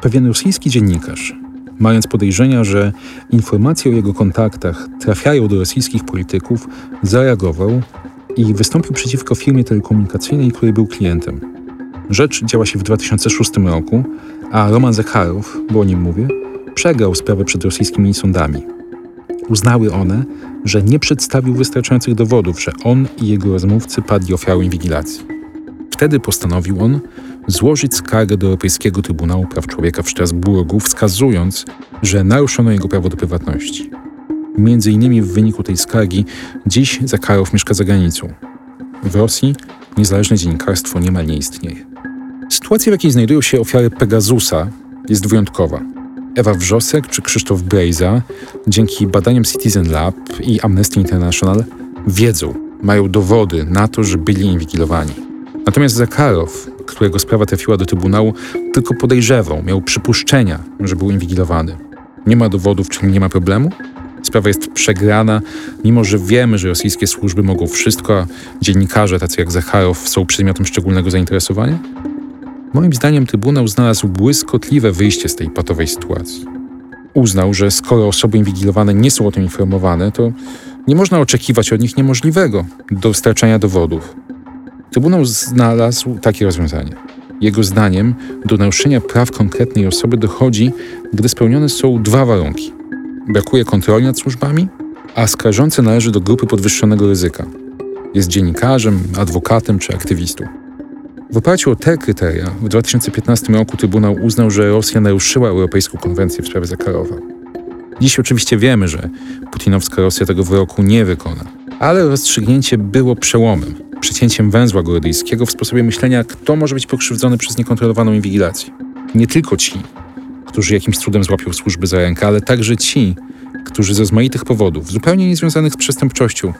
Pewien rosyjski dziennikarz, mając podejrzenia, że informacje o jego kontaktach trafiają do rosyjskich polityków, zareagował i wystąpił przeciwko firmie telekomunikacyjnej, której był klientem. Rzecz działa się w 2006 roku, a Roman Zakharow, bo o nim mówię, przegrał sprawę przed rosyjskimi sądami. Uznały one, że nie przedstawił wystarczających dowodów, że on i jego rozmówcy padli ofiarą inwigilacji. Wtedy postanowił on złożyć skargę do Europejskiego Trybunału Praw Człowieka w Strasburgu, wskazując, że naruszono jego prawo do prywatności. Między innymi w wyniku tej skargi dziś Zakarow mieszka za granicą. W Rosji niezależne dziennikarstwo niemal nie istnieje. Sytuacja, w jakiej znajdują się ofiary Pegasusa, jest wyjątkowa. Ewa Wrzosek czy Krzysztof Brejza, dzięki badaniom Citizen Lab i Amnesty International, wiedzą, mają dowody na to, że byli inwigilowani. Natomiast Zakarow, którego sprawa trafiła do Trybunału, tylko podejrzewał, miał przypuszczenia, że był inwigilowany. Nie ma dowodów, czyli nie ma problemu? Sprawa jest przegrana, mimo że wiemy, że rosyjskie służby mogą wszystko, a dziennikarze tacy jak Zacharow są przedmiotem szczególnego zainteresowania? Moim zdaniem Trybunał znalazł błyskotliwe wyjście z tej patowej sytuacji. Uznał, że skoro osoby inwigilowane nie są o tym informowane, to nie można oczekiwać od nich niemożliwego dostarczania dowodów. Trybunał znalazł takie rozwiązanie. Jego zdaniem do naruszenia praw konkretnej osoby dochodzi, gdy spełnione są dwa warunki. Brakuje kontroli nad służbami, a skarżący należy do grupy podwyższonego ryzyka. Jest dziennikarzem, adwokatem czy aktywistą. W oparciu o te kryteria w 2015 roku Trybunał uznał, że Rosja naruszyła Europejską Konwencję w sprawie Zakarowa. Dziś oczywiście wiemy, że putinowska Rosja tego wyroku nie wykona, ale rozstrzygnięcie było przełomem, przecięciem węzła gordyjskiego w sposobie myślenia, kto może być pokrzywdzony przez niekontrolowaną inwigilację. Nie tylko ci, którzy jakimś cudem złapią służby za rękę, ale także ci, którzy ze rozmaitych powodów, zupełnie niezwiązanych z przestępczością,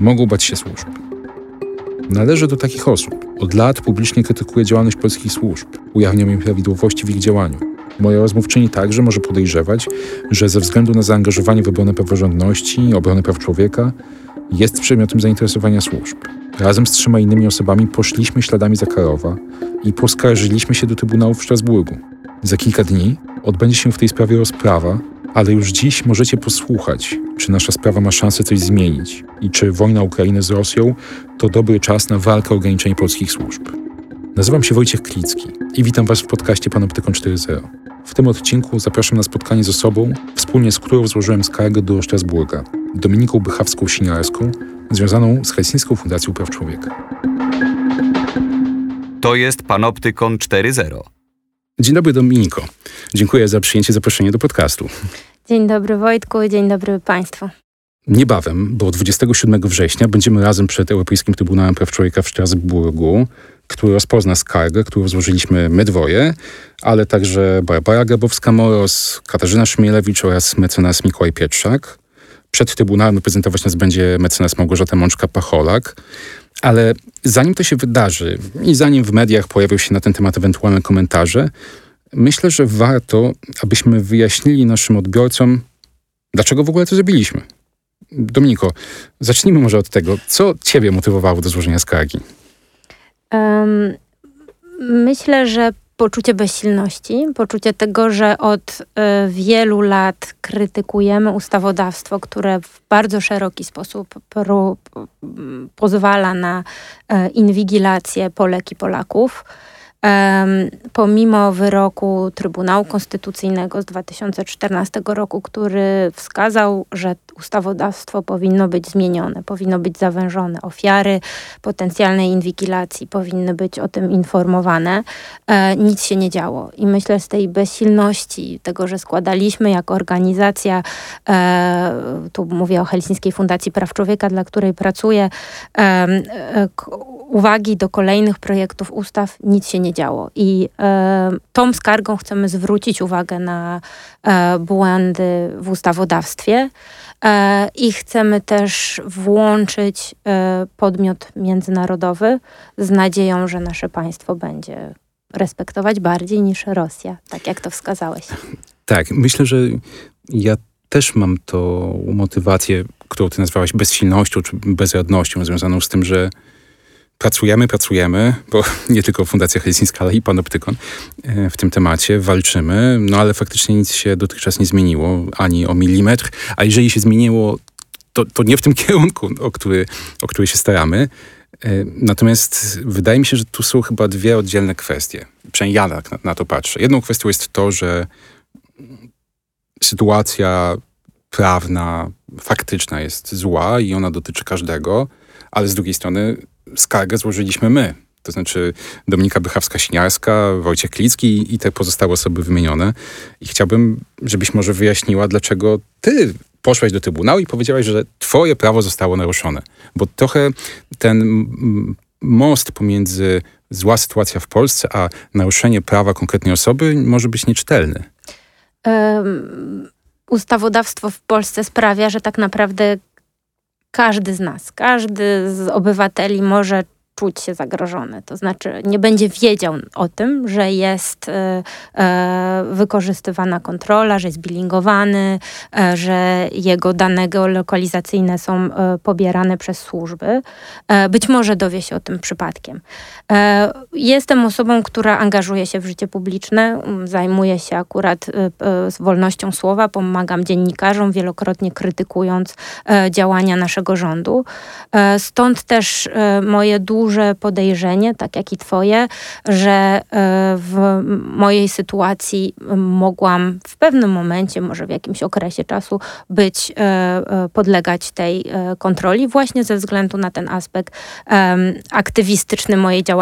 mogą bać się służb. Należy do takich osób. Od lat publicznie krytykuje działalność polskich służb, ujawniam im prawidłowości w ich działaniu. Moja rozmówczyni także może podejrzewać, że ze względu na zaangażowanie w obronę praworządności obronę praw człowieka jest przedmiotem zainteresowania służb. Razem z trzema innymi osobami poszliśmy śladami Zakarowa i poskarżyliśmy się do Trybunału w Strasburgu. Za kilka dni odbędzie się w tej sprawie rozprawa, ale już dziś możecie posłuchać, czy nasza sprawa ma szansę coś zmienić i czy wojna Ukrainy z Rosją to dobry czas na walkę o ograniczenie polskich służb. Nazywam się Wojciech Klicki i witam Was w podcaście Panoptykon 4.0. W tym odcinku zapraszam na spotkanie z osobą, wspólnie z którą złożyłem skargę do Strasburga, Dominiką Bychawską-Siniarską, związaną z Helsińską Fundacją Praw Człowieka. To jest Panoptykon 4.0. Dzień dobry Dominiko. Dziękuję za przyjęcie zaproszenia do podcastu. Dzień dobry Wojtku, dzień dobry Państwu. Niebawem, bo 27 września będziemy razem przed Europejskim Trybunałem Praw Człowieka w Strasburgu, który rozpozna skargę, którą złożyliśmy my dwoje, ale także Barbara Grabowska-Moros, Katarzyna Szmielewicz oraz mecenas Mikołaj Pietrzak. Przed Trybunałem reprezentować nas będzie mecenas Małgorzata Mączka-Pacholak. Ale zanim to się wydarzy i zanim w mediach pojawią się na ten temat ewentualne komentarze, myślę, że warto, abyśmy wyjaśnili naszym odbiorcom, dlaczego w ogóle to zrobiliśmy. Dominiko, zacznijmy może od tego, co Ciebie motywowało do złożenia skargi? Um, myślę, że poczucie bezsilności, poczucie tego, że od y, wielu lat krytykujemy ustawodawstwo, które w bardzo szeroki sposób pro, pozwala na y, inwigilację Polek i Polaków pomimo wyroku Trybunału Konstytucyjnego z 2014 roku, który wskazał, że ustawodawstwo powinno być zmienione, powinno być zawężone, ofiary potencjalnej inwigilacji powinny być o tym informowane, e, nic się nie działo. I myślę z tej bezsilności, tego, że składaliśmy jako organizacja, e, tu mówię o Helsińskiej Fundacji Praw Człowieka, dla której pracuję, e, uwagi do kolejnych projektów ustaw, nic się nie działo. I e, tą skargą chcemy zwrócić uwagę na e, błędy w ustawodawstwie e, i chcemy też włączyć e, podmiot międzynarodowy z nadzieją, że nasze państwo będzie respektować bardziej niż Rosja, tak jak to wskazałeś. Tak, myślę, że ja też mam tą motywację, którą ty nazwałaś bezsilnością czy bezradnością, związaną z tym, że pracujemy, pracujemy, bo nie tylko Fundacja Helsińska, ale i Panoptykon w tym temacie, walczymy, no ale faktycznie nic się dotychczas nie zmieniło, ani o milimetr, a jeżeli się zmieniło, to, to nie w tym kierunku, o który, o który się staramy. Natomiast wydaje mi się, że tu są chyba dwie oddzielne kwestie. Przynajmniej ja na, na to patrzę. Jedną kwestią jest to, że sytuacja prawna, faktyczna jest zła i ona dotyczy każdego, ale z drugiej strony skargę złożyliśmy my. To znaczy Dominika Bychawska-Siniarska, Wojciech Klicki i te pozostałe osoby wymienione. I chciałbym, żebyś może wyjaśniła, dlaczego ty poszłaś do Trybunału i powiedziałaś, że twoje prawo zostało naruszone. Bo trochę ten most pomiędzy zła sytuacja w Polsce, a naruszenie prawa konkretnej osoby może być nieczytelny. Um, ustawodawstwo w Polsce sprawia, że tak naprawdę każdy z nas, każdy z obywateli może czuć się zagrożony. To znaczy nie będzie wiedział o tym, że jest e, e, wykorzystywana kontrola, że jest bilingowany, e, że jego dane geolokalizacyjne są e, pobierane przez służby. E, być może dowie się o tym przypadkiem. E, jestem osobą, która angażuje się w życie publiczne, zajmuje się akurat z wolnością słowa, pomagam dziennikarzom, wielokrotnie krytykując działania naszego rządu. Stąd też moje duże podejrzenie, tak jak i twoje, że e, w mojej sytuacji mogłam w pewnym momencie, może w jakimś okresie czasu być, e, e, podlegać tej kontroli właśnie ze względu na ten aspekt aktywistyczny mojej działalności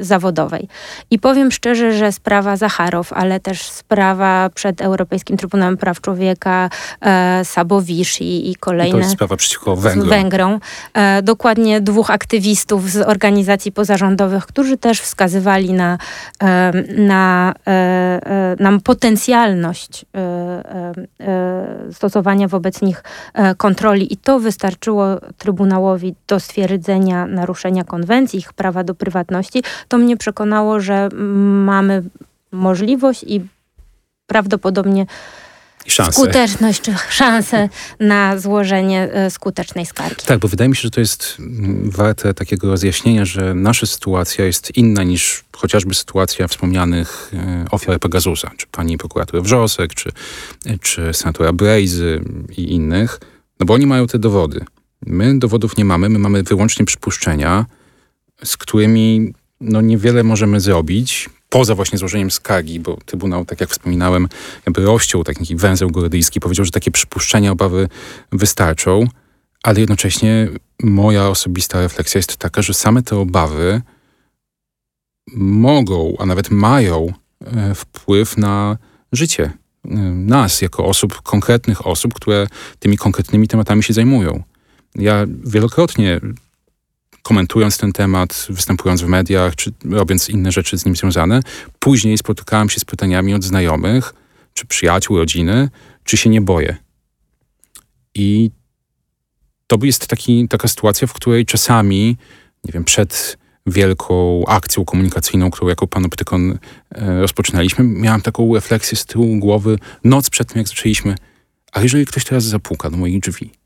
zawodowej. I powiem szczerze, że sprawa Zacharow, ale też sprawa przed Europejskim Trybunałem Praw Człowieka Sabowisz i, i kolejne... I to jest sprawa przeciwko Węgrom. Węgrom. Dokładnie dwóch aktywistów z organizacji pozarządowych, którzy też wskazywali na, na, e, e, na potencjalność e, stosowania wobec nich kontroli i to wystarczyło Trybunałowi do stwierdzenia naruszenia konwencji, ich prawa do prywatności, to mnie przekonało, że mamy możliwość i prawdopodobnie szansę. skuteczność czy szansę na złożenie e, skutecznej skargi. Tak, bo wydaje mi się, że to jest mm, warte takiego rozjaśnienia, że nasza sytuacja jest inna niż chociażby sytuacja wspomnianych e, ofiar Pegasusa, czy pani prokurator Wrzosek, czy, czy senatora Brejzy i innych, no bo oni mają te dowody. My dowodów nie mamy, my mamy wyłącznie przypuszczenia, z którymi no niewiele możemy zrobić, poza właśnie złożeniem skargi, bo Trybunał, tak jak wspominałem, jakby rozciął taki węzeł gorydyjski, powiedział, że takie przypuszczenia, obawy wystarczą, ale jednocześnie moja osobista refleksja jest taka, że same te obawy mogą, a nawet mają e, wpływ na życie e, nas, jako osób, konkretnych osób, które tymi konkretnymi tematami się zajmują. Ja wielokrotnie komentując ten temat, występując w mediach, czy robiąc inne rzeczy z nim związane. Później spotykałem się z pytaniami od znajomych, czy przyjaciół, rodziny, czy się nie boję. I to jest taki, taka sytuacja, w której czasami, nie wiem, przed wielką akcją komunikacyjną, którą jako panoptykon e, rozpoczynaliśmy, miałem taką refleksję z tyłu głowy noc przed tym, jak zaczęliśmy. A jeżeli ktoś teraz zapuka do moich drzwi?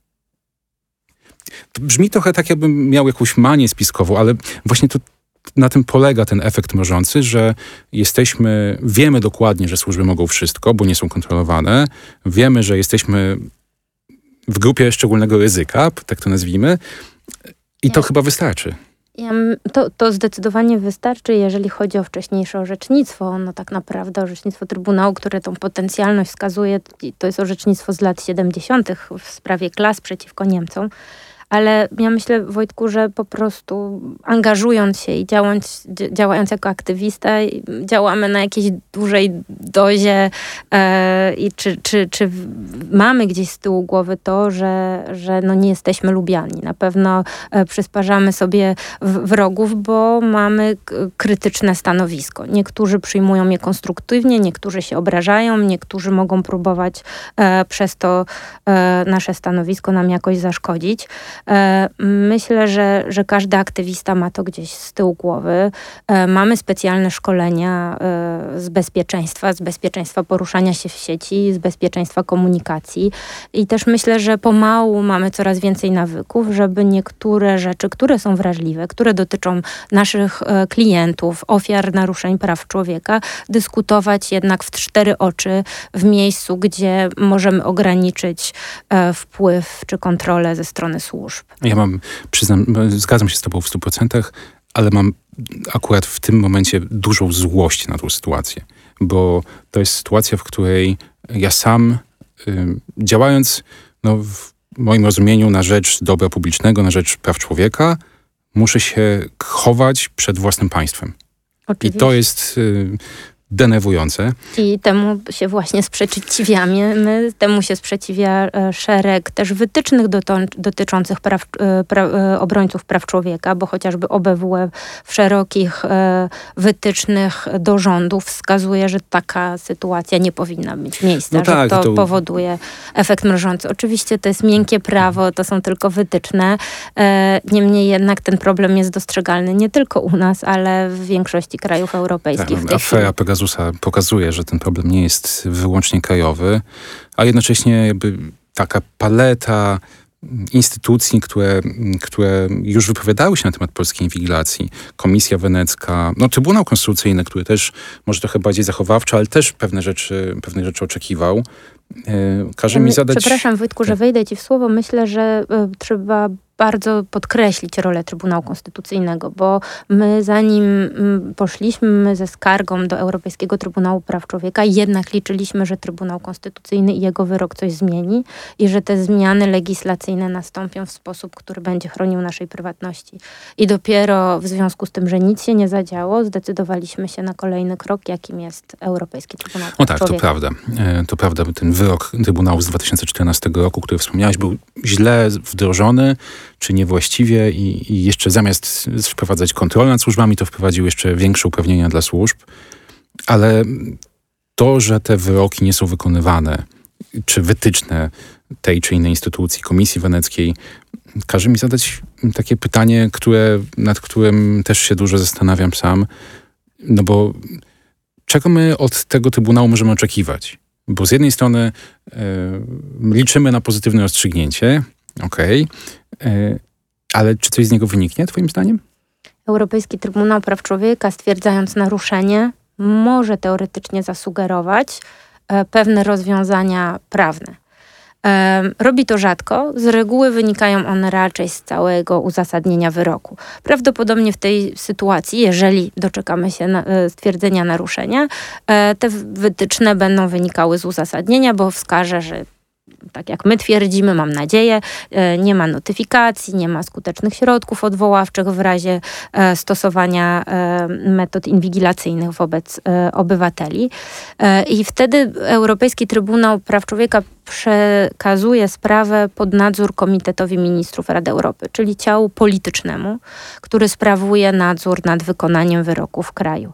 Brzmi trochę tak, jakbym miał jakąś manię spiskową, ale właśnie to na tym polega ten efekt mrożący, że jesteśmy, wiemy dokładnie, że służby mogą wszystko, bo nie są kontrolowane. Wiemy, że jesteśmy w grupie szczególnego ryzyka, tak to nazwijmy. I to chyba wystarczy. Ja, to, to zdecydowanie wystarczy, jeżeli chodzi o wcześniejsze orzecznictwo. No tak naprawdę orzecznictwo Trybunału, które tą potencjalność wskazuje, to jest orzecznictwo z lat 70. w sprawie klas przeciwko Niemcom ale ja myślę, Wojtku, że po prostu angażując się i działając, działając jako aktywista, działamy na jakiejś dużej dozie e, i czy, czy, czy mamy gdzieś z tyłu głowy to, że, że no nie jesteśmy lubiani. Na pewno e, przysparzamy sobie wrogów, bo mamy krytyczne stanowisko. Niektórzy przyjmują je konstruktywnie, niektórzy się obrażają, niektórzy mogą próbować e, przez to e, nasze stanowisko nam jakoś zaszkodzić. Myślę, że, że każdy aktywista ma to gdzieś z tyłu głowy. Mamy specjalne szkolenia z bezpieczeństwa, z bezpieczeństwa poruszania się w sieci, z bezpieczeństwa komunikacji. I też myślę, że pomału mamy coraz więcej nawyków, żeby niektóre rzeczy, które są wrażliwe, które dotyczą naszych klientów, ofiar naruszeń praw człowieka, dyskutować jednak w cztery oczy w miejscu, gdzie możemy ograniczyć e, wpływ czy kontrolę ze strony służb. Ja mam, przyznam, zgadzam się z Tobą w 100%, ale mam akurat w tym momencie dużą złość na tą sytuację, bo to jest sytuacja, w której ja sam y, działając no, w moim rozumieniu na rzecz dobra publicznego, na rzecz praw człowieka, muszę się chować przed własnym państwem. Oczywiście. I to jest y, denerwujące. I temu się właśnie sprzeciwiamy. My, temu się sprzeciwia e, szereg też wytycznych dotyczących praw, e, pra, e, obrońców praw człowieka, bo chociażby OBWE w szerokich wytycznych do rządów wskazuje, że taka sytuacja nie powinna mieć miejsca, no tak, że to, to, powoduje efekt mrożący. Oczywiście to jest miękkie prawo, to są tylko wytyczne. Niemniej jednak ten problem jest dostrzegalny nie tylko u nas, ale w większości krajów europejskich. Tak, afera Pegasus Jezusa pokazuje, że ten problem nie jest wyłącznie krajowy, a jednocześnie jakby taka paleta instytucji, które, które już wypowiadały się na temat polskiej inwigilacji, Komisja Wenecka, no Trybunał Konstytucyjny, który też może trochę bardziej zachowawczy, ale też pewne rzeczy, pewne rzeczy oczekiwał. E, każe mi zadać... Przepraszam Wojtku, że tak. wejdę ci w słowo. Myślę, że y, trzeba bardzo podkreślić rolę Trybunału Konstytucyjnego, bo my zanim mm, poszliśmy ze skargą do Europejskiego Trybunału Praw Człowieka, jednak liczyliśmy, że Trybunał Konstytucyjny i jego wyrok coś zmieni i że te zmiany legislacyjne nastąpią w sposób, który będzie chronił naszej prywatności. I dopiero w związku z tym, że nic się nie zadziało, zdecydowaliśmy się na kolejny krok, jakim jest Europejski Trybunał Praw No tak, Człowieka. to prawda. E, to prawda, ten wyrok Trybunału z 2014 roku, który wspomniałeś, był źle wdrożony, czy niewłaściwie i, i jeszcze zamiast wprowadzać kontrolę nad służbami, to wprowadził jeszcze większe uprawnienia dla służb. Ale to, że te wyroki nie są wykonywane, czy wytyczne tej czy innej instytucji, Komisji Weneckiej, każe mi zadać takie pytanie, które, nad którym też się dużo zastanawiam sam. No bo czego my od tego Trybunału możemy oczekiwać? Bo z jednej strony y, liczymy na pozytywne rozstrzygnięcie, okej, okay, e, ale czy coś z niego wyniknie, Twoim zdaniem? Europejski Trybunał Praw Człowieka, stwierdzając naruszenie, może teoretycznie zasugerować e, pewne rozwiązania prawne. Robi to rzadko, z reguły wynikają one raczej z całego uzasadnienia wyroku. Prawdopodobnie w tej sytuacji, jeżeli doczekamy się na, e, stwierdzenia naruszenia, e, te wytyczne będą wynikały z uzasadnienia, bo wskaże, że tak jak my twierdzimy, mam nadzieję, e, nie ma notyfikacji, nie ma skutecznych środków odwoławczych w razie e, stosowania e, metod inwigilacyjnych wobec obywateli. I wtedy Europejski Trybunał Praw Człowieka przekazuje sprawę pod nadzór Komitetowi Ministrów Rady Europy, czyli ciału politycznemu, który sprawuje nadzór nad wykonaniem wyroków kraju.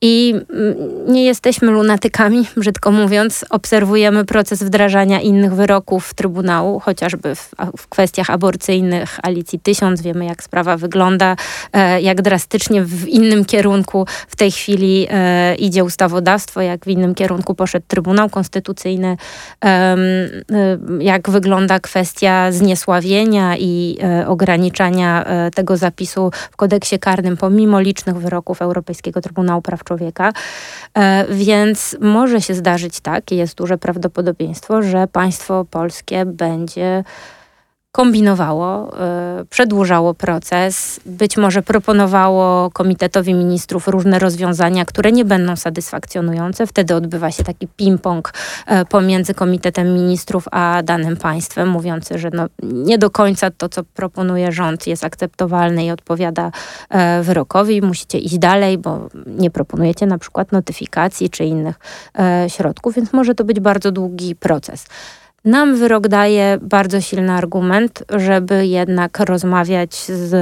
I mm, nie jesteśmy lunatykami, brzydko mówiąc. Obserwujemy proces wdrażania innych wyroków Trybunału, chociażby w, w kwestiach aborcyjnych Alicji Tysiąc. Wiemy, jak sprawa wygląda, e, jak drastycznie w innym kierunku w tej chwili e, idzie ustawodawstwo, jak w innym kierunku poszedł Trybunał Konstytucyjny, e, jak wygląda kwestia zniesławienia i ograniczania tego zapisu w kodeksie karnym, pomimo licznych wyroków Europejskiego Trybunału Praw człowieka. E, więc może się zdarzyć tak, jest duże prawdopodobieństwo, że państwo polskie będzie kombinowało, y, przedłużało proces, być może proponowało Komitetowi Ministrów różne rozwiązania, które nie będą satysfakcjonujące. Wtedy odbywa się taki ping-pong y, pomiędzy Komitetem Ministrów a danym państwem, mówiący, że no, nie do końca to, co proponuje rząd jest akceptowalne i odpowiada y, wyrokowi. Musicie iść dalej, bo nie proponujecie na przykład notyfikacji czy innych środków, więc może to być bardzo długi proces. Nam wyrok daje bardzo silny argument, żeby jednak rozmawiać z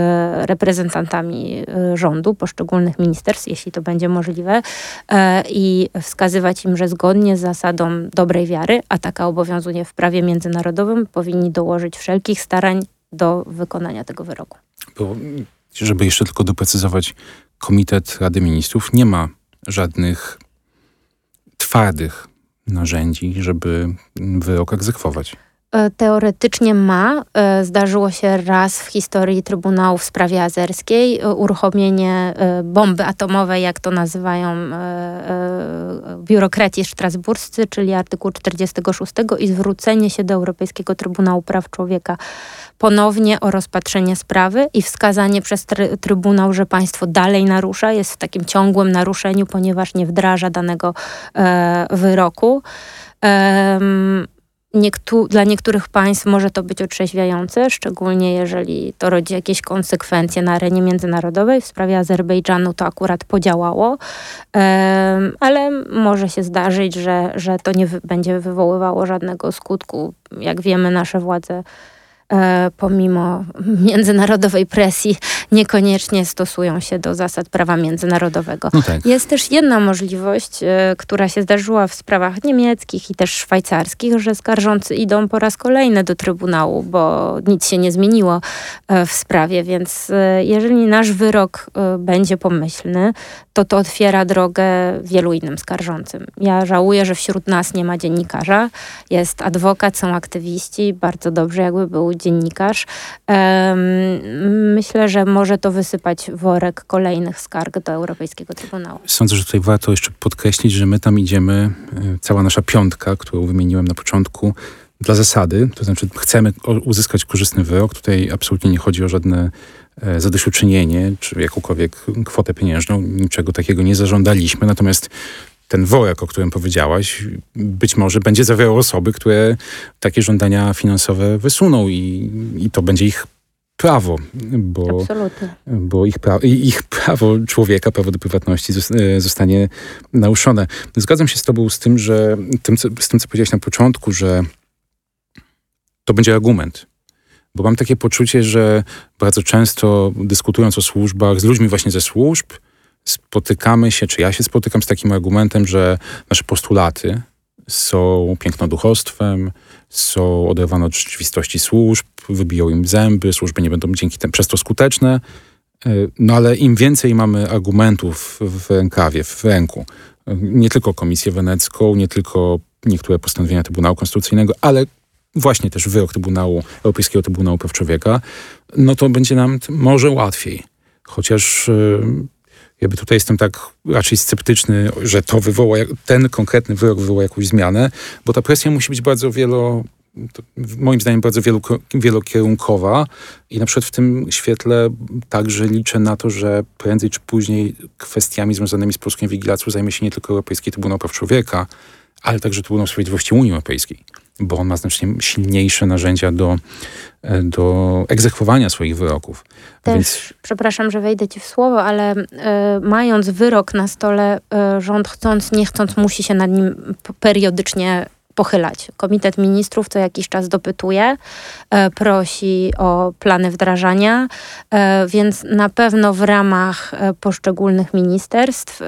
reprezentantami y, rządu, poszczególnych ministerstw, jeśli to będzie możliwe, e, i wskazywać im, że zgodnie z zasadą dobrej wiary, a taka obowiązuje w prawie międzynarodowym, powinni dołożyć wszelkich starań do wykonania tego wyroku. Bo, żeby jeszcze tylko doprecyzować, Komitet Rady Ministrów nie ma żadnych twardych narzędzi, żeby wyrok egzekwować. E, teoretycznie ma. E, zdarzyło się raz w historii Trybunału w sprawie azerskiej e, uruchomienie bomby atomowej, jak to nazywają biurokraci strasburscy, czyli artykuł 46 i zwrócenie się do Europejskiego Trybunału Praw Człowieka ponownie o rozpatrzenie sprawy i wskazanie przez try Trybunał, że państwo dalej narusza, jest w takim ciągłym naruszeniu, ponieważ nie wdraża danego wyroku. Niektó dla niektórych państw może to być otrzeźwiające, szczególnie jeżeli to rodzi jakieś konsekwencje na arenie międzynarodowej. W sprawie Azerbejdżanu to akurat podziałało, ale może się zdarzyć, że, że to nie będzie wywoływało żadnego skutku. Jak wiemy, nasze władze pomimo międzynarodowej presji, niekoniecznie stosują się do zasad prawa międzynarodowego. No tak. Jest też jedna możliwość, e, która się zdarzyła w sprawach niemieckich i też szwajcarskich, że skarżący idą po raz kolejny do Trybunału, bo nic się nie zmieniło e, w sprawie, więc jeżeli nasz wyrok będzie pomyślny, to to otwiera drogę wielu innym skarżącym. Ja żałuję, że wśród nas nie ma dziennikarza. Jest adwokat, są aktywiści. Bardzo dobrze, jakby był dziennikarz. Myślę, że może to wysypać worek kolejnych skarg do Europejskiego Trybunału. Sądzę, że tutaj warto jeszcze podkreślić, że my tam idziemy, e, cała nasza piątka, którą wymieniłem na początku, dla zasady, to znaczy chcemy uzyskać korzystny wyrok. Tutaj absolutnie nie chodzi o żadne zadośćuczynienie, czy jakąkolwiek kwotę pieniężną. Niczego takiego nie zażądaliśmy. Natomiast ten worek, o którym powiedziałaś, być może będzie zawierał osoby, które takie żądania finansowe wysuną i, i to będzie ich prawo, bo, bo ich, pra ich prawo człowieka, prawo do prywatności e, zostanie naruszone. Zgadzam się z tobą z tym, że tym, z tym, co powiedziałeś na początku, że to będzie argument. Bo mam takie poczucie, że bardzo często dyskutując o służbach z ludźmi właśnie ze służb, spotykamy się, czy ja się spotykam z takim argumentem, że nasze postulaty są pięknoduchostwem, są oderwane od rzeczywistości służb, wybiją im zęby, służby nie będą dzięki temu przez to skuteczne. E, no ale im więcej mamy argumentów w rękawie, w ręku, nie tylko Komisję Wenecką, nie tylko niektóre postanowienia Trybunału Konstytucyjnego, ale właśnie też wyrok Trybunału, Europejskiego Trybunału Praw Człowieka, no to będzie nam może łatwiej. Chociaż e, jakby tutaj jestem tak raczej sceptyczny, że to wywoła, ten konkretny wyrok wywoła jakąś zmianę, bo ta presja musi być bardzo wielo, moim zdaniem bardzo wielokierunkowa i na przykład w tym świetle także liczę na to, że prędzej czy później kwestiami związanymi z polską inwigilacją zajmie się nie tylko Europejski Trybunał Praw Człowieka, ale także Trybunał Sprawiedliwości Unii Europejskiej, bo on ma znacznie silniejsze narzędzia do, e, do egzekwowania swoich wyroków. Też, Więc... przepraszam, że wejdę ci w słowo, ale y, mając wyrok na stole, y, rząd chcąc, nie chcąc, musi się nad nim periodycznie pochylać. Komitet Ministrów co jakiś czas dopytuje, e, prosi o plany wdrażania, e, więc na pewno w ramach e, poszczególnych ministerstw,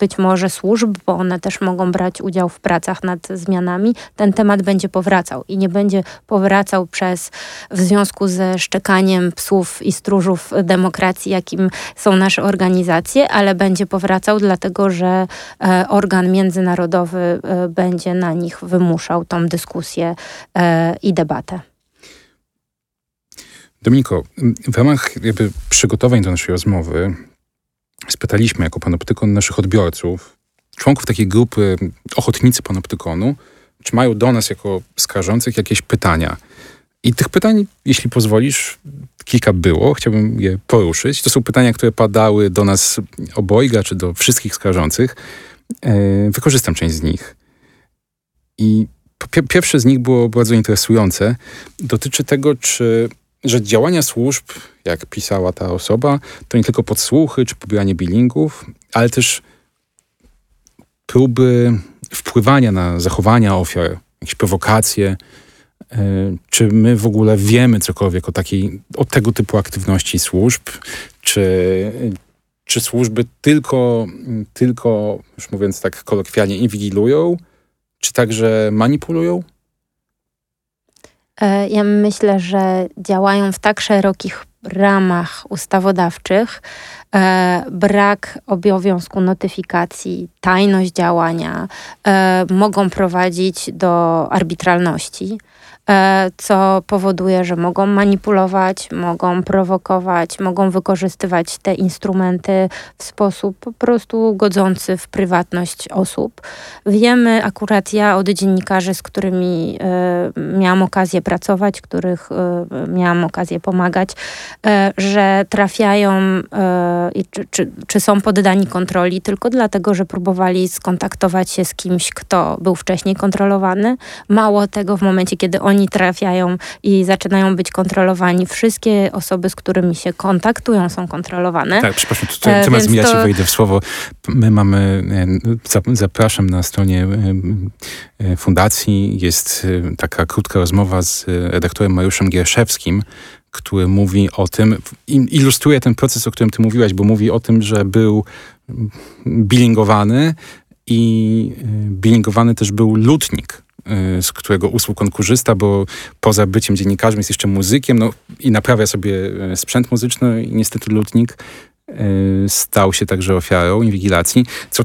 być może służb, bo one też mogą brać udział w pracach nad zmianami, ten temat będzie powracał i nie będzie powracał przez w związku ze szczekaniem psów i stróżów demokracji, jakim są nasze organizacje, ale będzie powracał dlatego, że organ międzynarodowy będzie na nich wymuszał wymuszał tą dyskusję e, i debatę. Dominiko, w ramach jakby przygotowań do naszej rozmowy spytaliśmy jako panoptykon naszych odbiorców, członków takiej grupy ochotnicy panoptykonu, czy mają do nas jako skarżących jakieś pytania. I tych pytań, jeśli pozwolisz, kilka było, chciałbym je poruszyć. To są pytania, które padały do nas obojga, czy do wszystkich skarżących. E, wykorzystam część z nich. I pierwsze z nich było bardzo interesujące. Dotyczy tego, czy, że działania służb, jak pisała ta osoba, to nie tylko podsłuchy czy pobieranie billingów, ale też próby wpływania na zachowania ofiar, jakieś prowokacje. E, czy my w ogóle wiemy cokolwiek o, takiej, o tego typu aktywności służb? Czy, czy służby tylko, tylko, już mówiąc tak kolokwialnie, inwigilują? Czy także manipulują? E, ja myślę, że działają w tak szerokich ramach ustawodawczych, e, brak obowiązku notyfikacji, tajność działania e, mogą prowadzić do arbitralności. E, co powoduje, że mogą manipulować, mogą prowokować, mogą wykorzystywać te instrumenty w sposób po prostu godzący w prywatność osób. Wiemy, akurat ja od dziennikarzy, z którymi e, miałam okazję pracować, których e, miałam okazję pomagać, że trafiają i czy, czy, czy są poddani kontroli tylko dlatego, że próbowali skontaktować się z kimś, kto był wcześniej kontrolowany. Mało tego, w momencie, kiedy oni oni trafiają i zaczynają być kontrolowani. Wszystkie osoby, z którymi się kontaktują, są kontrolowane. Tak, przepraszam, tutaj, zamiast mi ja ci wejdę w słowo. My mamy, e, zapraszam na stronie e, e, fundacji, jest taka krótka rozmowa z redaktorem Mariuszem Gierszewskim, który mówi o tym, ilustruje ten proces, o którym ty mówiłaś, bo mówi o tym, że był billingowany i billingowany też był lutnik z którego usług on korzysta, bo poza byciem dziennikarzem jest jeszcze muzykiem no, i naprawia sobie y, sprzęt muzyczny i niestety lutnik y, stał się także ofiarą inwigilacji, co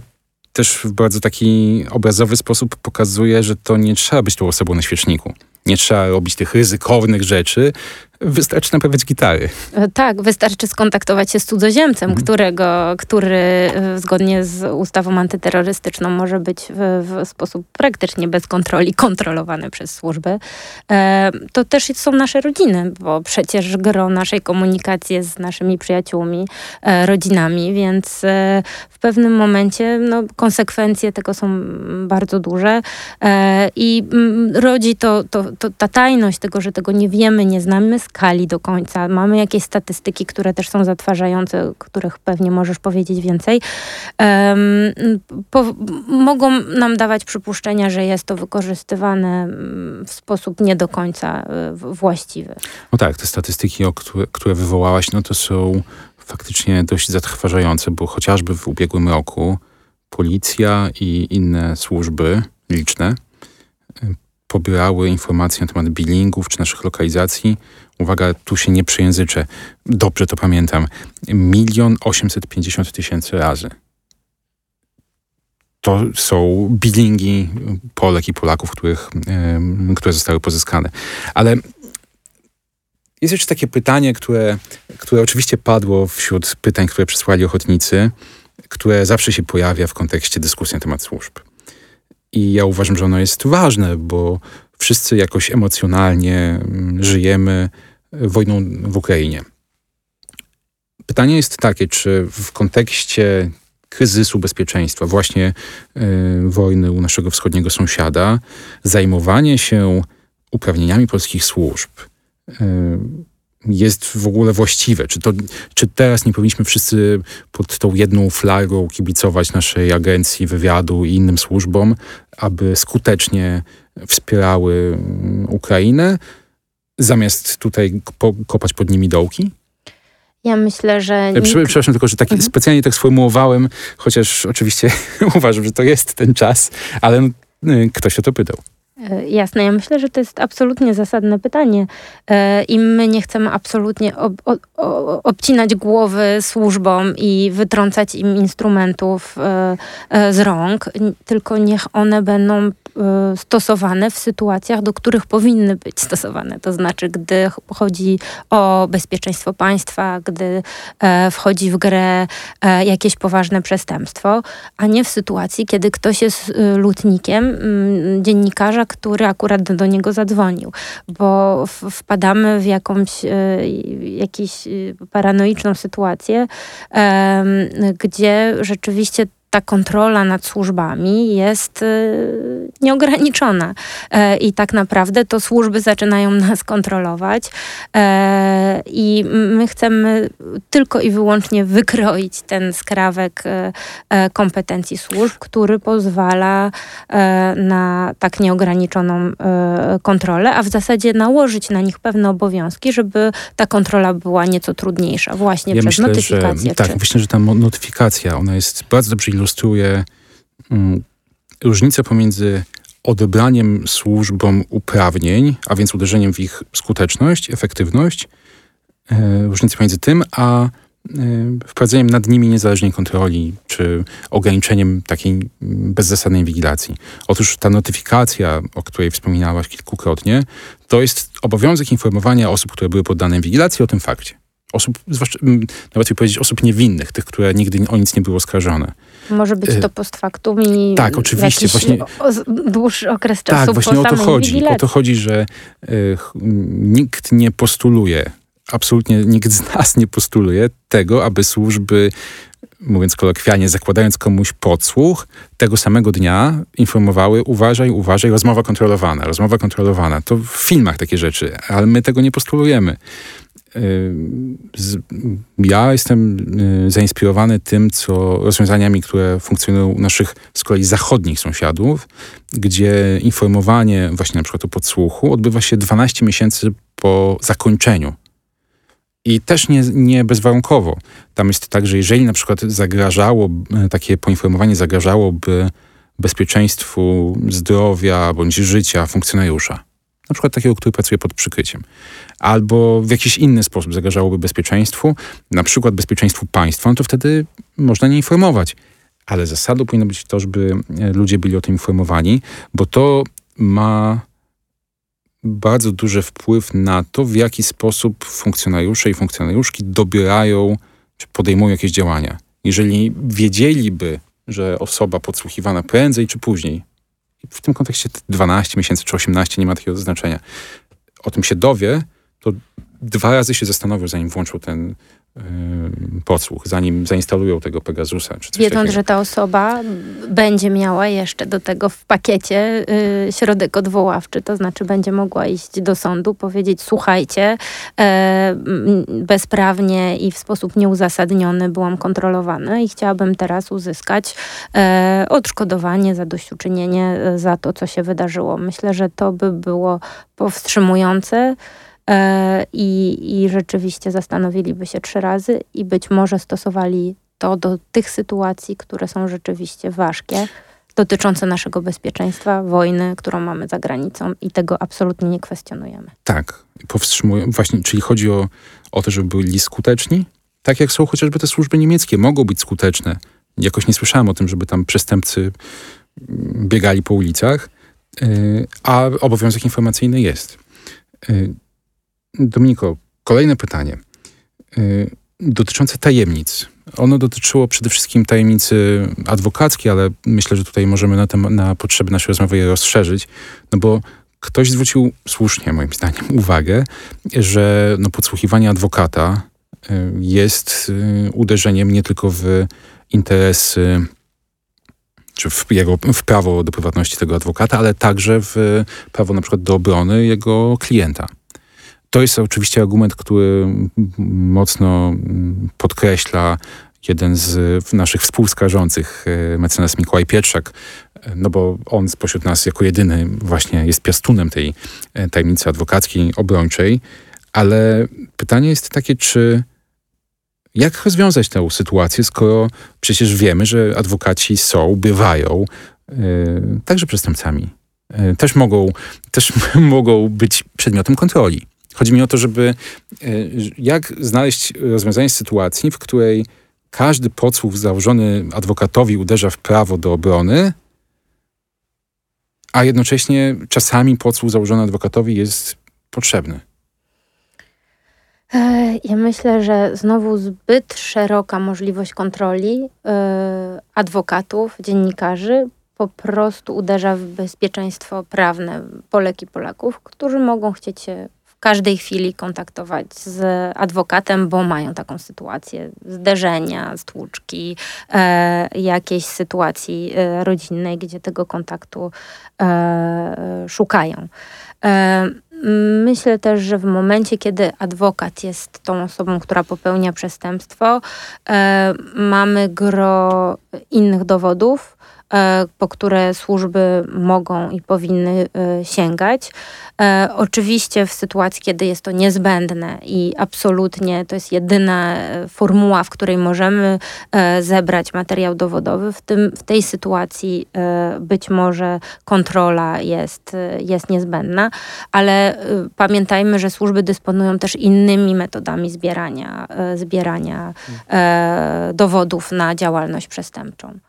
też w bardzo taki obrazowy sposób pokazuje, że to nie trzeba być tą osobą na świeczniku. Nie trzeba robić tych ryzykownych rzeczy, Wystarczy naprawiać gitary. E, tak, wystarczy skontaktować się z cudzoziemcem, mhm. którego, który e, zgodnie z ustawą antyterrorystyczną może być w, w, sposób praktycznie bez kontroli kontrolowany przez służby. E, to też są nasze rodziny, bo przecież gro naszej komunikacji jest z naszymi przyjaciółmi, e, rodzinami, więc e, w pewnym momencie no, konsekwencje tego są bardzo duże i m, rodzi to, to, to ta tajność tego, że tego nie wiemy, nie znamy, skali do końca. Mamy jakieś statystyki, które też są zatwarzające, których pewnie możesz powiedzieć więcej. Um, po, mogą nam dawać przypuszczenia, że jest to wykorzystywane mm, w sposób nie do końca e, właściwy. No tak, te statystyki, o które, które wywołałaś, no to są faktycznie dość zatrważające, bo chociażby w ubiegłym roku policja i inne służby liczne pobierały informacje na temat billingów czy naszych lokalizacji. Uwaga, tu się nie przejęzyczę. Dobrze to pamiętam. Milion osiemset pięćdziesiąt tysięcy razy. To są billingi Polek i Polaków, których, yy, które zostały pozyskane. Ale jest jeszcze takie pytanie, które, które oczywiście padło wśród pytań, które przysłali ochotnicy, które zawsze się pojawia w kontekście dyskusji na temat służb. I ja uważam, że ono jest ważne, bo wszyscy jakoś emocjonalnie mm, żyjemy wojną w Ukrainie. Pytanie jest takie, czy w kontekście kryzysu bezpieczeństwa, właśnie y, wojny u naszego wschodniego sąsiada, zajmowanie się uprawnieniami polskich służb y, jest w ogóle właściwe? Czy, to, czy teraz nie powinniśmy wszyscy pod tą jedną flagą kibicować naszej agencji wywiadu i innym służbom, aby skutecznie wspierały mm, Ukrainę, zamiast tutaj kopać pod nimi dołki? Ja myślę, że. Nikt... Przepraszam tylko, że tak mhm. specjalnie tak sformułowałem, chociaż oczywiście uważam, że to jest ten czas, ale y, ktoś o to pytał. E, jasne, ja myślę, że to jest absolutnie zasadne pytanie e, i my nie chcemy absolutnie ob, ob, obcinać głowy służbom i wytrącać im instrumentów e, z rąk, tylko niech one będą stosowane w sytuacjach, do których powinny być stosowane. To znaczy, gdy chodzi o bezpieczeństwo państwa, gdy wchodzi w grę jakieś poważne przestępstwo, a nie w sytuacji, kiedy ktoś jest lutnikiem mm, dziennikarza, który akurat do niego zadzwonił, bo wpadamy w jakąś y, jakąś paranoiczną sytuację, gdzie rzeczywiście ta kontrola nad służbami jest y, nieograniczona. E, I tak naprawdę to służby zaczynają nas kontrolować e, i my chcemy tylko i wyłącznie wykroić ten skrawek e, kompetencji służb, który pozwala na tak nieograniczoną kontrolę, a w zasadzie nałożyć na nich pewne obowiązki, żeby ta kontrola była nieco trudniejsza właśnie ja przez myślę, notyfikację. Że, tak, myślę, że ta notyfikacja, ona jest bardzo dobrze ilustruje mm, różnicę pomiędzy odebraniem służbom uprawnień, a więc uderzeniem w ich skuteczność, efektywność, e, różnicy między tym, a e, wprowadzeniem nad nimi niezależnej kontroli, czy ograniczeniem takiej bezzasadnej wigilacji. Otóż ta notyfikacja, o której wspominałaś kilkukrotnie, to jest obowiązek informowania osób, które były poddane inwigilacji o tym fakcie. Osób, zwłaszcza, nawet powiedzieć, osób niewinnych, tych, które nigdy o nic nie były oskarżone. Może być to post factum i tak, oczywiście, właśnie, dłuższy okres czasu Tak, właśnie o to chodzi. O to chodzi, że y, nikt nie postuluje, absolutnie nikt z nas nie postuluje tego, aby służby mówiąc kolokwialnie, zakładając komuś podsłuch, tego samego dnia informowały, uważaj, uważaj, rozmowa kontrolowana, rozmowa kontrolowana. To w filmach takie rzeczy, ale my tego nie postulujemy. Ja jestem y, zainspirowany tym, co rozwiązaniami, które funkcjonują u naszych z kolei zachodnich sąsiadów, gdzie informowanie właśnie na przykład o podsłuchu odbywa się 12 miesięcy po zakończeniu. I też nie, nie bezwarunkowo. Tam jest tak, że jeżeli na przykład zagrażało, e, takie poinformowanie zagrażałoby bezpieczeństwu zdrowia bądź życia funkcjonariusza, na przykład takiego, który pracuje pod przykryciem, albo w jakiś inny sposób zagrażałoby bezpieczeństwu, na przykład bezpieczeństwu państwa, no to wtedy można nie informować. Ale zasadą powinno być to, żeby e, ludzie byli o tym informowani, bo to ma bardzo duży wpływ na to, w jaki sposób funkcjonariusze i funkcjonariuszki dobierają czy podejmują jakieś działania. Jeżeli wiedzieliby, że osoba podsłuchiwana prędzej czy później w tym kontekście 12 miesięcy czy 18 nie ma takiego znaczenia. O tym się dowie, to dwa razy się zastanowią, zanim włączą ten Y, podsłuch, zanim zainstalują tego Pegasusa. Czy Wiedząc, takiego. że ta osoba będzie miała jeszcze do tego w pakiecie y, środek odwoławczy, to znaczy będzie mogła iść do sądu, powiedzieć słuchajcie, e, bezprawnie i w sposób nieuzasadniony byłam kontrolowana i chciałabym teraz uzyskać e, odszkodowanie, zadośćuczynienie e, za to, co się wydarzyło. Myślę, że to by było powstrzymujące i, i rzeczywiście zastanowiliby się trzy razy i być może stosowali to do tych sytuacji, które są rzeczywiście ważkie, dotyczące naszego bezpieczeństwa, wojny, którą mamy za granicą i tego absolutnie nie kwestionujemy. Tak, powstrzymują, właśnie, czyli chodzi o, o to, żeby byli skuteczni, tak jak są chociażby te służby niemieckie, mogą być skuteczne. Jakoś nie słyszałem o tym, żeby tam przestępcy biegali po ulicach, y, a obowiązek informacyjny jest. Y, Dominiko, kolejne pytanie yy, dotyczące tajemnic. Ono dotyczyło przede wszystkim tajemnicy adwokackiej, ale myślę, że tutaj możemy na, tem- na potrzeby naszej rozmowy je rozszerzyć, no bo ktoś zwrócił słusznie, moim zdaniem, uwagę, że no, podsłuchiwanie adwokata y, jest y, uderzeniem nie tylko w interesy czy w, jego, w prawo do prywatności tego adwokata, ale także w prawo na przykład do obrony jego klienta. To jest oczywiście argument, który mocno podkreśla jeden z naszych współskarżących, e, mecenas Mikołaj Pietrzak, no bo on spośród nas jako jedyny właśnie jest piastunem tej e, tajemnicy adwokackiej, obrończej. Ale pytanie jest takie, czy jak rozwiązać tę sytuację, skoro przecież wiemy, że adwokaci są, bywają yy, także przestępcami. Yy, też mogą, też mogą być przedmiotem kontroli. Chodzi mi o to, żeby e, jak znaleźć rozwiązanie sytuacji, w której każdy podsłuch założony adwokatowi uderza w prawo do obrony, a jednocześnie czasami podsłuch założony adwokatowi jest potrzebny. E, ja myślę, że znowu zbyt szeroka możliwość kontroli yy, adwokatów, dziennikarzy po prostu uderza w bezpieczeństwo prawne Polek i Polaków, którzy mogą chcieć się każdej chwili kontaktować z adwokatem, bo mają taką sytuację zderzenia, stłuczki, e, jakiejś sytuacji e, rodzinnej, gdzie tego kontaktu e, szukają. E, myślę też, że w momencie, kiedy adwokat jest tą osobą, która popełnia przestępstwo, e, mamy gro innych dowodów, po które służby mogą i powinny sięgać. Oczywiście w sytuacji, kiedy jest to niezbędne i absolutnie to jest jedyna formuła, w której możemy zebrać materiał dowodowy, w, tym, w tej sytuacji być może kontrola jest, jest niezbędna, ale pamiętajmy, że służby dysponują też innymi metodami zbierania, zbierania dowodów na działalność przestępczą.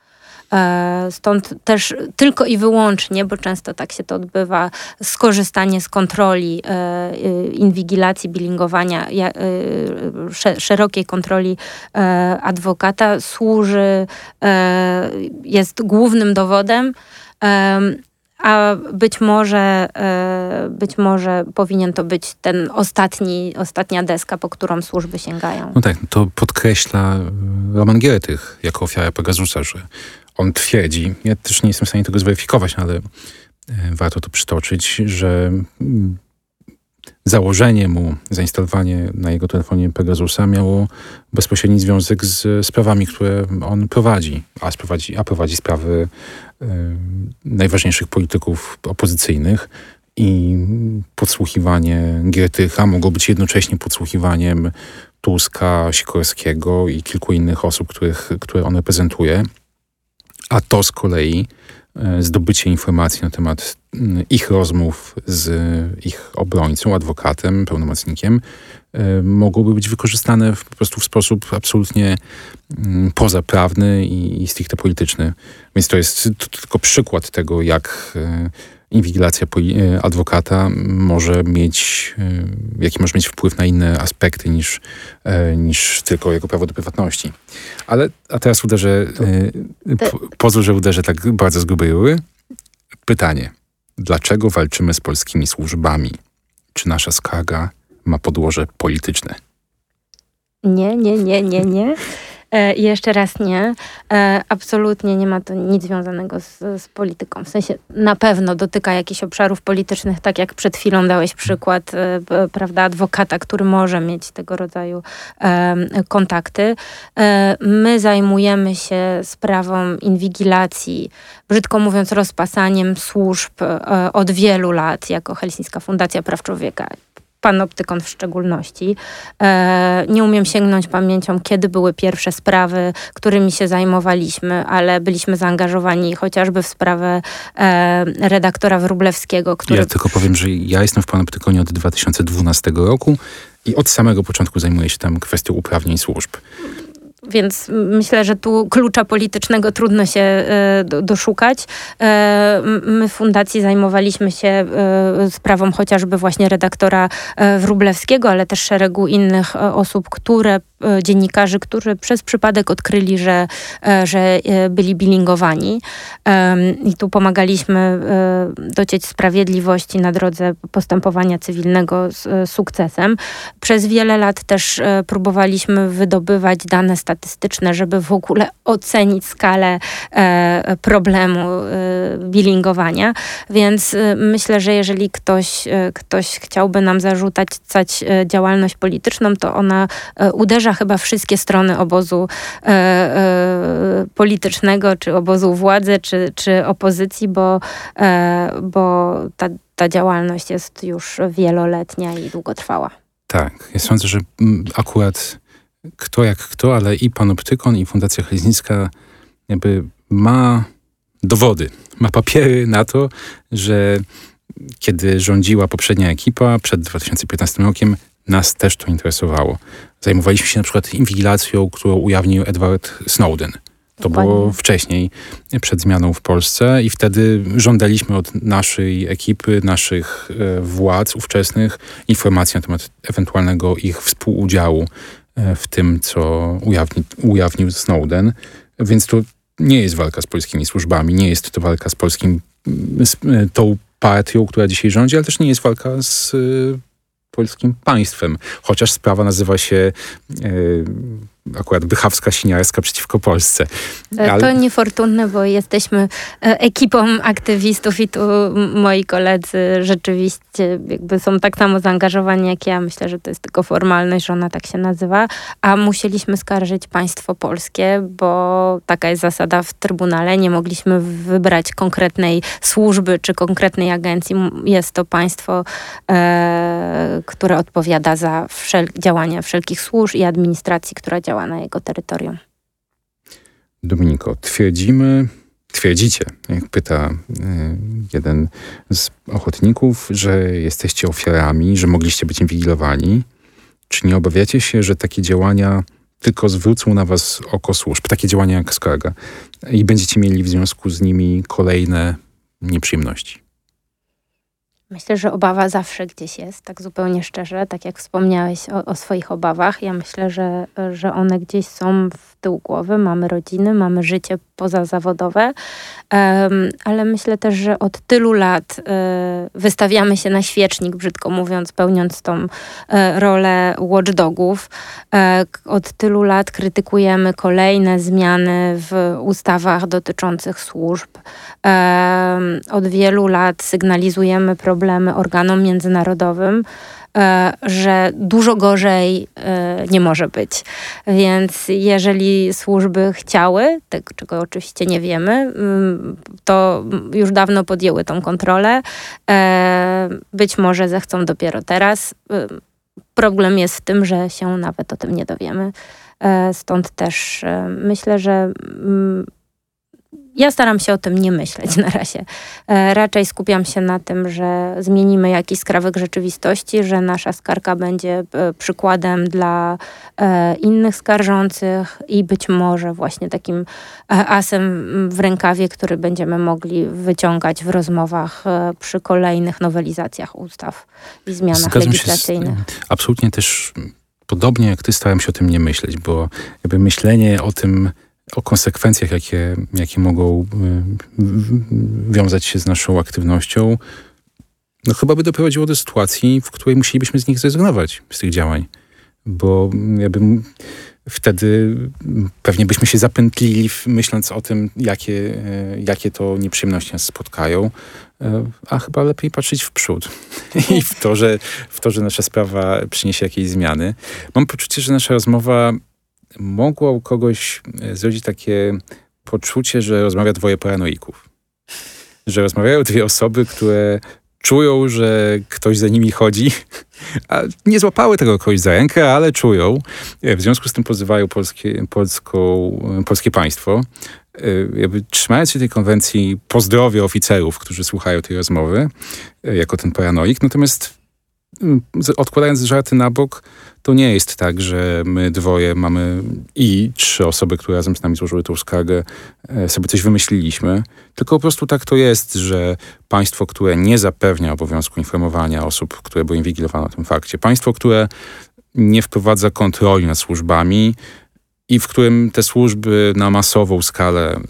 E, stąd też tylko i wyłącznie, bo często tak się to odbywa, skorzystanie z kontroli e, inwigilacji, bilingowania, e, szerokiej kontroli adwokata służy, jest głównym dowodem a być może, być może powinien to być ten ostatni, ostatnia deska, po którą służby sięgają. No tak, to podkreśla Roman Giertych jako ofiara Pegasusa, że on twierdzi, ja też nie jestem w stanie tego zweryfikować, ale e, warto to przytoczyć, że mm, założenie mu, zainstalowanie na jego telefonie Pegasusa miało bezpośredni związek z sprawami, które on prowadzi, a, prowadzi, a prowadzi sprawy y, najważniejszych polityków opozycyjnych i podsłuchiwanie Giertycha mogło być jednocześnie podsłuchiwaniem Tuska, Sikorskiego i kilku innych osób, których, które on reprezentuje. A to z kolei e, zdobycie informacji na temat ich rozmów z ich obrońcą, adwokatem, pełnomocnikiem, e, mogłoby być wykorzystane po prostu w sposób absolutnie pozaprawny i, stricte polityczny. Więc to jest to tylko przykład tego, jak e, inwigilacja e, adwokata może mieć, e, jaki może mieć wpływ na inne aspekty niż, e, niż tylko jego prawo do prywatności. Ale, a teraz uderzę, po, pozwól, że uderzę tak bardzo z grubej rury. Pytanie. Dlaczego walczymy z polskimi służbami? Czy nasza skarga ma podłoże polityczne? Nie, nie, nie, nie, nie. E, jeszcze raz nie. E, absolutnie nie ma to nic związanego z, z, polityką. W sensie na pewno dotyka jakichś obszarów politycznych, tak jak przed chwilą dałeś przykład, e, prawda, adwokata, który może mieć tego rodzaju kontakty. My zajmujemy się sprawą inwigilacji, brzydko mówiąc, rozpasaniem służb od wielu lat jako Helsińska Fundacja Praw Człowieka panoptykon w szczególności. E, nie umiem sięgnąć pamięcią, kiedy były pierwsze sprawy, którymi się zajmowaliśmy, ale byliśmy zaangażowani chociażby w sprawę e, redaktora Wróblewskiego, który... Ja tylko powiem, że ja jestem w panoptykonie od 2012 roku i od samego początku zajmuję się tam kwestią uprawnień służb więc myślę, że tu klucza politycznego trudno się e, doszukać. E, my w fundacji zajmowaliśmy się e, sprawą chociażby właśnie redaktora Wróblewskiego, ale też szeregu innych osób, które dziennikarzy, którzy przez przypadek odkryli, że, że byli bilingowani. I tu pomagaliśmy docieć sprawiedliwości na drodze postępowania cywilnego z sukcesem. Przez wiele lat też próbowaliśmy wydobywać dane statystyczne, żeby w ogóle ocenić skalę problemu bilingowania. Więc myślę, że jeżeli ktoś, ktoś chciałby nam zarzucać działalność polityczną, to ona uderza chyba wszystkie strony obozu e, e, politycznego, czy obozu władzy, czy, czy opozycji, bo, e, bo ta, ta działalność jest już wieloletnia i długotrwała. Tak, ja sądzę, że mm, akurat kto jak kto, ale i Panoptykon, i Fundacja Helsińska jakby ma dowody, ma papiery na to, że kiedy rządziła poprzednia ekipa przed 2015 rokiem, nas też to interesowało. Zajmowaliśmy się na przykład inwigilacją, którą ujawnił Edward Snowden. To Dokładnie. było wcześniej, przed zmianą w Polsce i wtedy żądaliśmy od naszej ekipy, naszych e, władz ówczesnych informacji na temat ewentualnego ich współudziału w tym, co ujawni, ujawnił Snowden. Więc to nie jest walka z polskimi służbami, nie jest to walka z polskim, z e, tą partią, która dzisiaj rządzi, ale też nie jest walka z polskim państwem. Chociaż sprawa nazywa się e, akurat bychawska siniarska przeciwko Polsce. E, Ale... To niefortunne, bo jesteśmy e, ekipą aktywistów i tu moi koledzy rzeczywiście jakby są tak samo zaangażowani jak ja. Myślę, że to jest tylko formalność, że ona tak się nazywa. A musieliśmy skarżyć państwo polskie, bo taka jest zasada w Trybunale. Nie mogliśmy wybrać konkretnej służby czy konkretnej agencji. Jest to państwo, e, które odpowiada za wszel działania wszelkich służb i administracji, która działa na jego terytorium. Dominiko, twierdzimy, twierdzicie, jak pyta y, jeden z ochotników, że jesteście ofiarami, że mogliście być inwigilowani. Czy nie obawiacie się, że takie działania tylko zwrócą na was oko służb, takie działania jak skarga i będziecie mieli w związku z nimi kolejne nieprzyjemności? Myślę, że obawa zawsze gdzieś jest, tak zupełnie szczerze, tak jak wspomniałeś o, o, swoich obawach. Ja myślę, że, że one gdzieś są w tył głowy. Mamy rodziny, mamy życie pozazawodowe, ale myślę też, że od tylu lat y, wystawiamy się na świecznik, brzydko mówiąc, pełniąc tą y, rolę watchdogów. Y, od tylu lat krytykujemy kolejne zmiany w ustawach dotyczących służb. od wielu lat sygnalizujemy problemy organom międzynarodowym. E, że dużo gorzej e, nie może być. Więc jeżeli służby chciały, tego czego oczywiście nie wiemy, mm, to już dawno podjęły tą kontrolę. E, być może zechcą dopiero teraz. Problem jest w tym, że się nawet o tym nie dowiemy. Stąd też myślę, że mm, ja staram się o tym nie myśleć na razie. E, raczej skupiam się na tym, że zmienimy jakiś skrawek rzeczywistości, że nasza skarga będzie e, przykładem dla e, innych skarżących i być może właśnie takim asem w rękawie, który będziemy mogli wyciągać w rozmowach przy kolejnych nowelizacjach ustaw i zmianach Zgadzam legislacyjnych. Się absolutnie też podobnie jak ty starałem się o tym nie myśleć, bo jakby myślenie o tym o konsekwencjach, jakie, jakie mogą y, wiązać się z naszą aktywnością, no chyba by doprowadziło do sytuacji, w której musielibyśmy z nich zrezygnować, z tych działań. Bo jakby wtedy pewnie byśmy się zapętlili, myśląc o tym, jakie, e, jakie to nieprzyjemności nas spotkają, e, a chyba lepiej patrzeć w przód i w to, że, w to, że nasza sprawa przyniesie jakieś zmiany. Mam poczucie, że nasza rozmowa mogło u kogoś e, zrodzić takie poczucie, że rozmawia dwoje paranoików. Że rozmawiają dwie osoby, które czują, że ktoś za nimi chodzi, a nie złapały tego kogoś za rękę, ale czują. E, w związku z tym pozywają polskie, polską, e, polskie państwo. Jakby trzymając się tej konwencji, pozdrowię oficerów, którzy słuchają tej rozmowy, jako ten paranoik. Natomiast mm, odkładając żarty na bok, to nie jest tak, że my dwoje mamy i trzy osoby, które razem z nami złożyły tą skargę, e, sobie coś wymyśliliśmy. Tylko po prostu tak to jest, że państwo, które nie zapewnia obowiązku informowania osób, które były inwigilowane o tym fakcie, państwo, które nie wprowadza kontroli nad służbami, i w którym te służby na masową skalę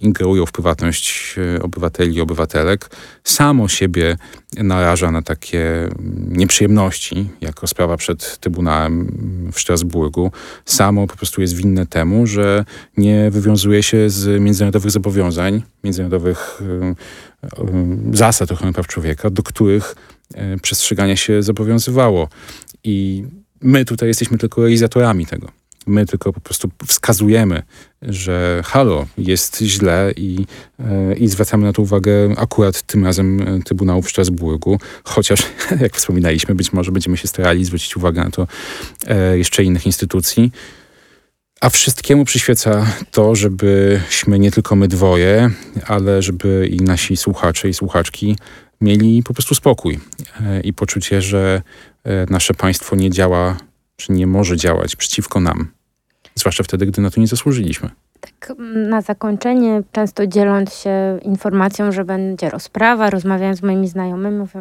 ingerują w prywatność e, obywateli i obywatelek, samo siebie naraża na takie nieprzyjemności, jak rozprawa przed Trybunałem w Strasburgu, samo po prostu jest winne temu, że nie wywiązuje się z międzynarodowych zobowiązań, międzynarodowych y, y, zasad ochrony praw człowieka, do których przestrzegania się zobowiązywało. I my tutaj jesteśmy tylko realizatorami tego. My tylko po prostu wskazujemy, że halo, jest źle i, e, i zwracamy na to uwagę akurat tym razem e, Trybunału w Strasburgu, chociaż jak wspominaliśmy, być może będziemy się starali zwrócić uwagę na to e, jeszcze innych instytucji. A wszystkiemu przyświeca to, żebyśmy nie tylko my dwoje, ale żeby i nasi słuchacze i słuchaczki mieli po prostu spokój i poczucie, że nasze państwo nie działa nie może działać przeciwko nam. Zwłaszcza wtedy, gdy na to nie zasłużyliśmy. Tak na zakończenie, często dzieląc się informacją, że będzie rozprawa, rozmawiając z moimi znajomymi, mówię,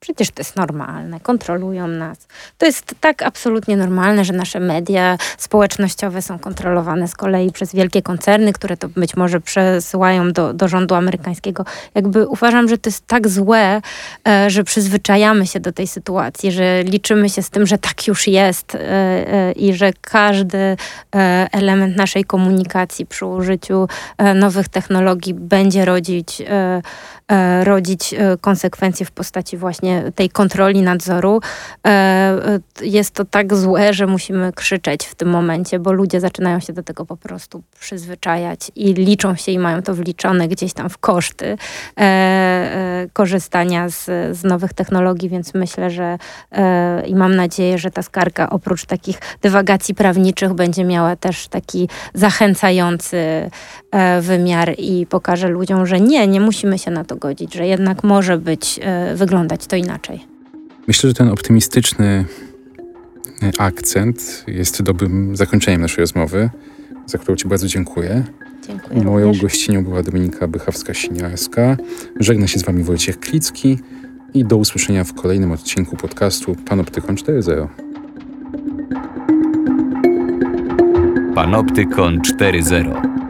przecież to jest normalne, kontrolują nas. To jest tak absolutnie normalne, że nasze media społecznościowe są kontrolowane z kolei przez wielkie koncerny, które to być może przesyłają do, do rządu amerykańskiego. Jakby uważam, że to jest tak złe, e, że przyzwyczajamy się do tej sytuacji, że liczymy się z tym, że tak już jest e, e, i że każdy element naszej komunikacji przy użyciu nowych technologii będzie rodzić E, rodzić e, konsekwencje w postaci właśnie tej kontroli nadzoru. E, jest to tak złe, że musimy krzyczeć w tym momencie, bo ludzie zaczynają się do tego po prostu przyzwyczajać i liczą się i mają to wliczone gdzieś tam w koszty korzystania z, z nowych technologii, więc myślę, że i mam nadzieję, że ta skarga oprócz takich dywagacji prawniczych będzie miała też taki zachęcający wymiar i pokaże ludziom, że nie, nie musimy się na to godzić, że jednak może być, e, wyglądać to inaczej. Myślę, że ten optymistyczny e, akcent jest dobrym zakończeniem naszej rozmowy, za którą Ci bardzo dziękuję. Dziękuję Moją również. gościnią była Dominika Bychawska-Siniarska. Żegna się z Wami Wojciech Klicki i do usłyszenia w kolejnym odcinku podcastu Panoptykon 4.0. Panoptykon 4.0